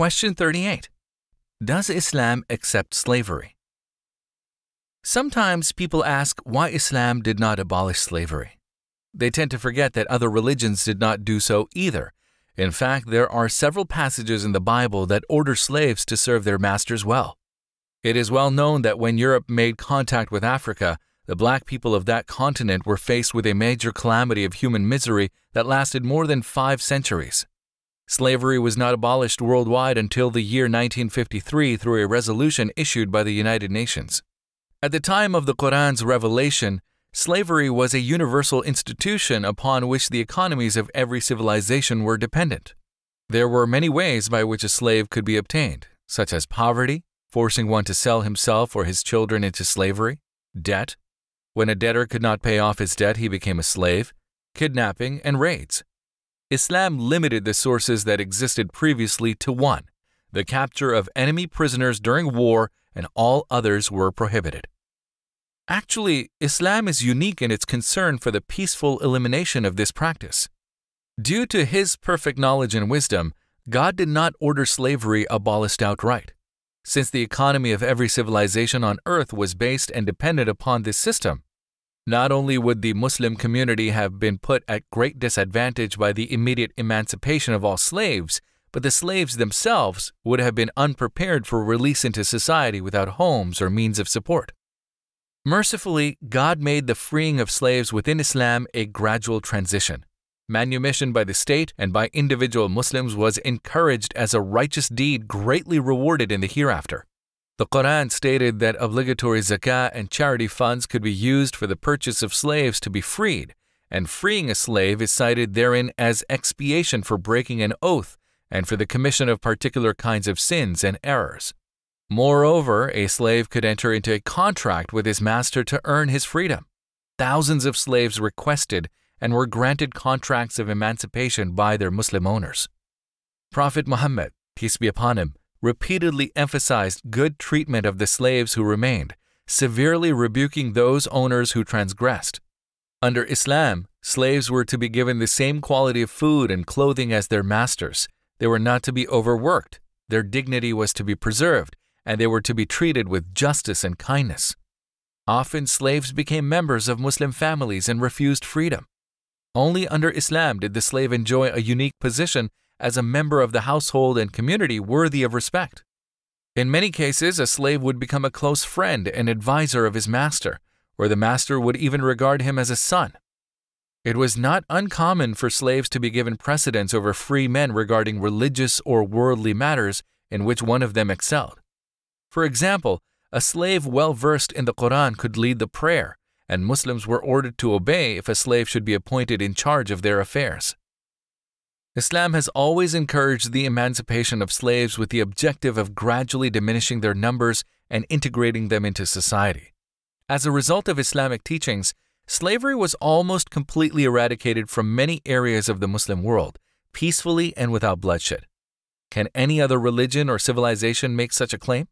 Question 38. Does Islam accept slavery? Sometimes people ask why Islam did not abolish slavery. They tend to forget that other religions did not do so either. In fact, there are several passages in the Bible that order slaves to serve their masters well. It is well known that when Europe made contact with Africa, the black people of that continent were faced with a major calamity of human misery that lasted more than five centuries. Slavery was not abolished worldwide until the year 1953 through a resolution issued by the United Nations. At the time of the Quran's revelation, slavery was a universal institution upon which the economies of every civilization were dependent. There were many ways by which a slave could be obtained, such as poverty, forcing one to sell himself or his children into slavery, debt. When a debtor could not pay off his debt, he became a slave, kidnapping, and raids. Islam limited the sources that existed previously to one the capture of enemy prisoners during war, and all others were prohibited. Actually, Islam is unique in its concern for the peaceful elimination of this practice. Due to His perfect knowledge and wisdom, God did not order slavery abolished outright. Since the economy of every civilization on earth was based and dependent upon this system, not only would the Muslim community have been put at great disadvantage by the immediate emancipation of all slaves, but the slaves themselves would have been unprepared for release into society without homes or means of support. Mercifully, God made the freeing of slaves within Islam a gradual transition. Manumission by the state and by individual Muslims was encouraged as a righteous deed greatly rewarded in the hereafter. The Quran stated that obligatory zakah and charity funds could be used for the purchase of slaves to be freed, and freeing a slave is cited therein as expiation for breaking an oath and for the commission of particular kinds of sins and errors. Moreover, a slave could enter into a contract with his master to earn his freedom. Thousands of slaves requested and were granted contracts of emancipation by their Muslim owners. Prophet Muhammad, peace be upon him, repeatedly emphasized good treatment of the slaves who remained, severely rebuking those owners who transgressed. Under Islam, slaves were to be given the same quality of food and clothing as their masters. They were not to be overworked, their dignity was to be preserved, and they were to be treated with justice and kindness. Often slaves became members of Muslim families and refused freedom. Only under Islam did the slave enjoy a unique position as a member of the household and community worthy of respect. In many cases, a slave would become a close friend and adviser of his master, or the master would even regard him as a son. It was not uncommon for slaves to be given precedence over free men regarding religious or worldly matters in which one of them excelled. For example, a slave well versed in the Quran could lead the prayer, and Muslims were ordered to obey if a slave should be appointed in charge of their affairs. Islam has always encouraged the emancipation of slaves with the objective of gradually diminishing their numbers and integrating them into society. As a result of Islamic teachings, slavery was almost completely eradicated from many areas of the Muslim world, peacefully and without bloodshed. Can any other religion or civilization make such a claim?